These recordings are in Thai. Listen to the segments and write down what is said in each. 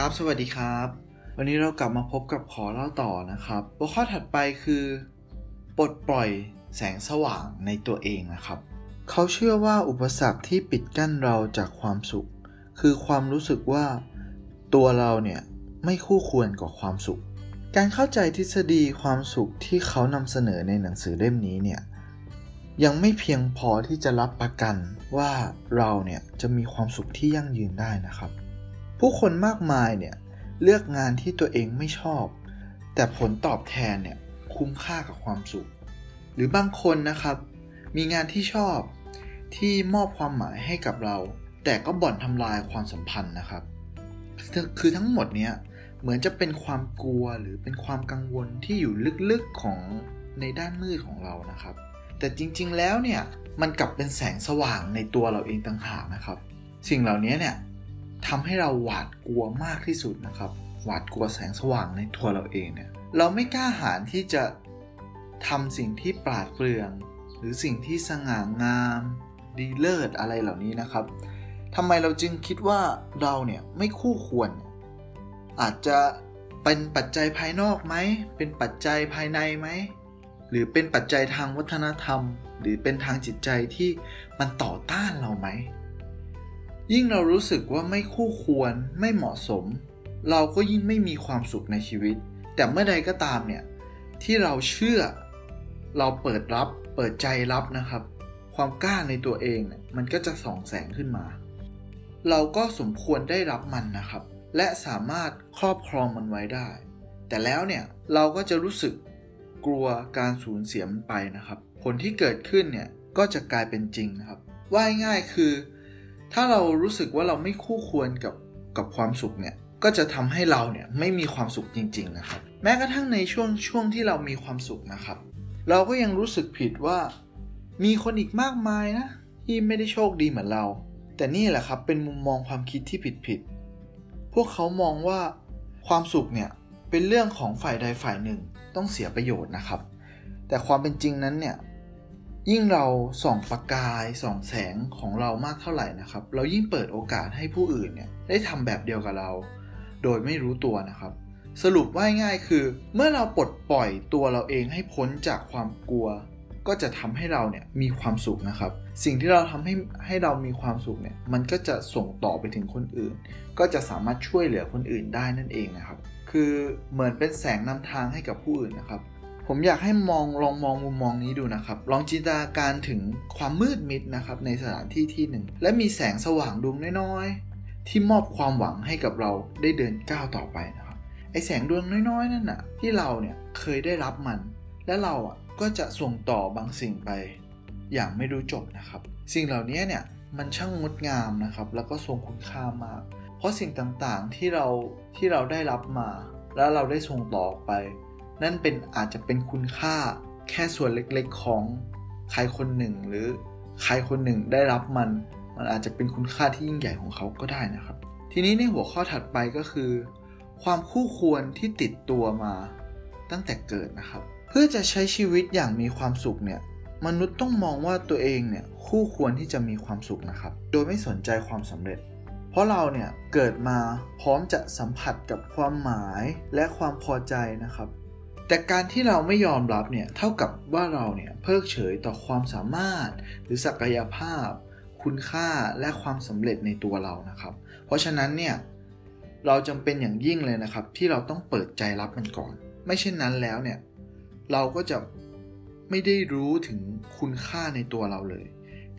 ครับ สวัสดีครับ วันนี้เรากลับมาพบกับขอเล่าต่อนะครับ หัวข้อถัดไปคือ ปลดปล่อยแสงสว่างในตัวเองนะครับ เขาเชื่อว่าอุปสรรคที่ปิดกั้นเราจากความสุข คือความรู้สึกว่าตัวเราเนี่ยไม่คู่ควรกับความสุข การเข้าใจทฤษฎีความสุขที่เขานำเสนอในหนังสือเล่มนี้เนี่ยยังไม่เพียงพอที่จะรับประกันว่าเราเนี่ยจะมีความสุขที่ยั่งยืนได้นะครับ ผู้คนมากมายเนี่ยเลือกงานที่ตัวเองไม่ชอบ แต่ผลตอบแทนเนี่ยคุ้มค่ากับความสุข หรือบางคนนะครับ มีงานที่ชอบที่มอบความหมายให้กับเรา แต่ก็บ่อนทำลายความสัมพันธ์นะครับ คือทั้งหมดเนี้ยเหมือนจะเป็นความกลัวหรือเป็นความกังวลที่อยู่ลึกๆของในด้านมืดของเรานะครับ แต่จริงๆแล้วเนี่ยมันกลับเป็นแสงสว่างในตัวเราเองต่างหากนะครับ สิ่งเหล่านี้เนี่ย ทำให้เราหวาดกลัวมากที่สุดนะครับ หวาดกลัวแสงสว่างในตัวเราเองเนี่ย เราไม่กล้าหาญที่จะทำสิ่งที่ปราดเปรื่อง หรือสิ่งที่สง่างามดีเลิศอะไรเหล่านี้นะครับทำไมเราจึงคิดว่าเราเนี่ยไม่คู่ควร อาจจะเป็นปัจจัยภายนอกไหม เป็นปัจจัยภายในไหม หรือเป็นปัจจัยทางวัฒนธรรม หรือเป็นทางจิตใจที่มันต่อต้านเราไหม ยิ่งเรารู้สึกว่าไม่คู่ควรไม่เหมาะสม เราก็ยิ่งไม่มีความสุขในชีวิต แต่เมื่อใดก็ตามเนี่ย ที่เราเชื่อ เราเปิดรับ เปิดใจรับนะครับ ความกล้าในตัวเองเนี่ยมันก็จะส่องแสงขึ้นมา เราก็สมควรได้รับมันนะครับ และสามารถครอบครองมันไว้ได้ แต่แล้วเนี่ยเราก็จะรู้สึกกลัวการสูญเสียมันไปนะครับ ผลที่เกิดขึ้นเนี่ยก็จะกลายเป็นจริงนะครับ ว่าง่ายคือ ถ้าเรารู้สึกว่าเราไม่คู่ควรกับกับความสุขเนี่ยก็จะทำให้เราเนี่ยไม่มีความสุขจริง ๆ นะครับ แม้กระทั่งในช่วงช่วงที่เรามีความสุขนะครับ เราก็ยังรู้สึกผิดว่า มีคนอีกมากมายนะที่ไม่ได้โชคดีเหมือนเรา แต่นี่แหละครับเป็นมุมมองความคิดที่ผิดๆพวกเขามองว่าความสุขเนี่ยเป็นเรื่องของฝ่ายใดฝ่ายหนึ่งต้องเสียประโยชน์นะครับ แต่ความเป็นจริงนั้นเนี่ย ยิ่งเราส่องประกายส่องแสงของเรามากเท่าไหร่นะครับ เรายิ่งเปิดโอกาสให้ผู้อื่นเนี่ยได้ทำแบบเดียวกับเรา โดยไม่รู้ตัวนะครับ สรุปว่าง่ายคือ เมื่อเราปลดปล่อยตัวเราเองให้พ้นจากความกลัว ก็จะทำให้เราเนี่ยมีความสุขนะครับ สิ่งที่เราทำให้ให้เรามีความสุขเนี่ยมันก็จะส่งต่อไปถึงคนอื่น ก็จะสามารถช่วยเหลือคนอื่นได้นั่นเองนะครับ คือเหมือนเป็นแสงนำทางให้กับผู้อื่นนะครับ ผมอยากให้มองลองมองมุมมองนี้ดูนะครับ ลองจินตนาการถึงความมืดมิดนะครับในสถานที่ที่หนึ่ง และมีแสงสว่างดวงน้อยๆ ที่มอบความหวังให้กับเราได้เดินก้าวต่อไปนะครับไอแสงดวงน้อยๆ นั่นน่ะที่เราเนี่ยเคยได้รับมัน และเราอะก็จะส่งต่อบางสิ่งไป อย่างไม่รู้จบนะครับ สิ่งเหล่านี้เนี่ยมันช่างงดงามนะครับ แล้วก็ทรงคุณค่ามาก เพราะสิ่งต่างๆที่เราที่เราได้รับมา แล้วเราได้ส่งต่อไป นั่นเป็นอาจจะเป็นคุณค่าแค่ส่วนเล็กๆของใครคนหนึ่ง หรือใครคนหนึ่งได้รับมัน มันอาจจะเป็นคุณค่าที่ยิ่งใหญ่ของเขาก็ได้นะครับ ทีนี้ในหัวข้อถัดไปก็คือ ความคู่ควรที่ติดตัวมาตั้งแต่เกิดนะครับ เพื่อจะใช้ชีวิตอย่างมีความสุขเนี่ยมนุษย์ต้องมองว่าตัวเองเนี่ยคู่ควรที่จะมีความสุขนะครับ โดยไม่สนใจความสำเร็จ เพราะเราเนี่ยเกิดมาพร้อมจะสัมผัสกับความหมายและความพอใจนะครับ แต่การที่เราไม่ยอมรับเนี่ยเท่ากับว่าเราเนี่ยเพิกเฉยต่อความสามารถ หรือศักยภาพ คุณค่าและความสำเร็จในตัวเรานะครับ เพราะฉะนั้นเนี่ยเราจำเป็นอย่างยิ่งเลยนะครับ ที่เราต้องเปิดใจรับมันก่อน ไม่เช่นนั้นแล้วเนี่ยเราก็จะไม่ได้รู้ถึงคุณค่าในตัวเราเลย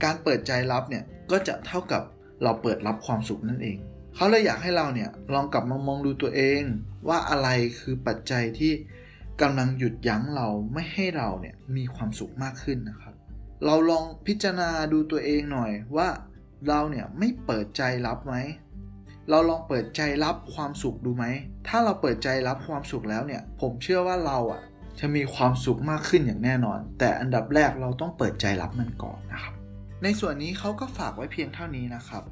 การเปิดใจรับเนี่ยก็จะเท่ากับเราเปิดรับความสุขนั่นเองเขาเลยอยากให้เราเนี่ยลองกลับมามองดูตัวเอง ว่าอะไรคือปัจจัยที่ กำลังหยุดยั้งเราไม่ให้เราเนี่ยมีความสุขมากขึ้นนะครับ เราลองพิจารณาดูตัวเองหน่อยว่าเราเนี่ยไม่เปิดใจรับไหม เราลองเปิดใจรับความสุขดูไหม ถ้าเราเปิดใจรับความสุขแล้วเนี่ย ผมเชื่อว่าเราอะจะมีความสุขมากขึ้นอย่างแน่นอน แต่อันดับแรกเราต้องเปิดใจรับมันก่อนนะครับ ในส่วนนี้เขาก็ฝากไว้เพียงเท่านี้นะครับ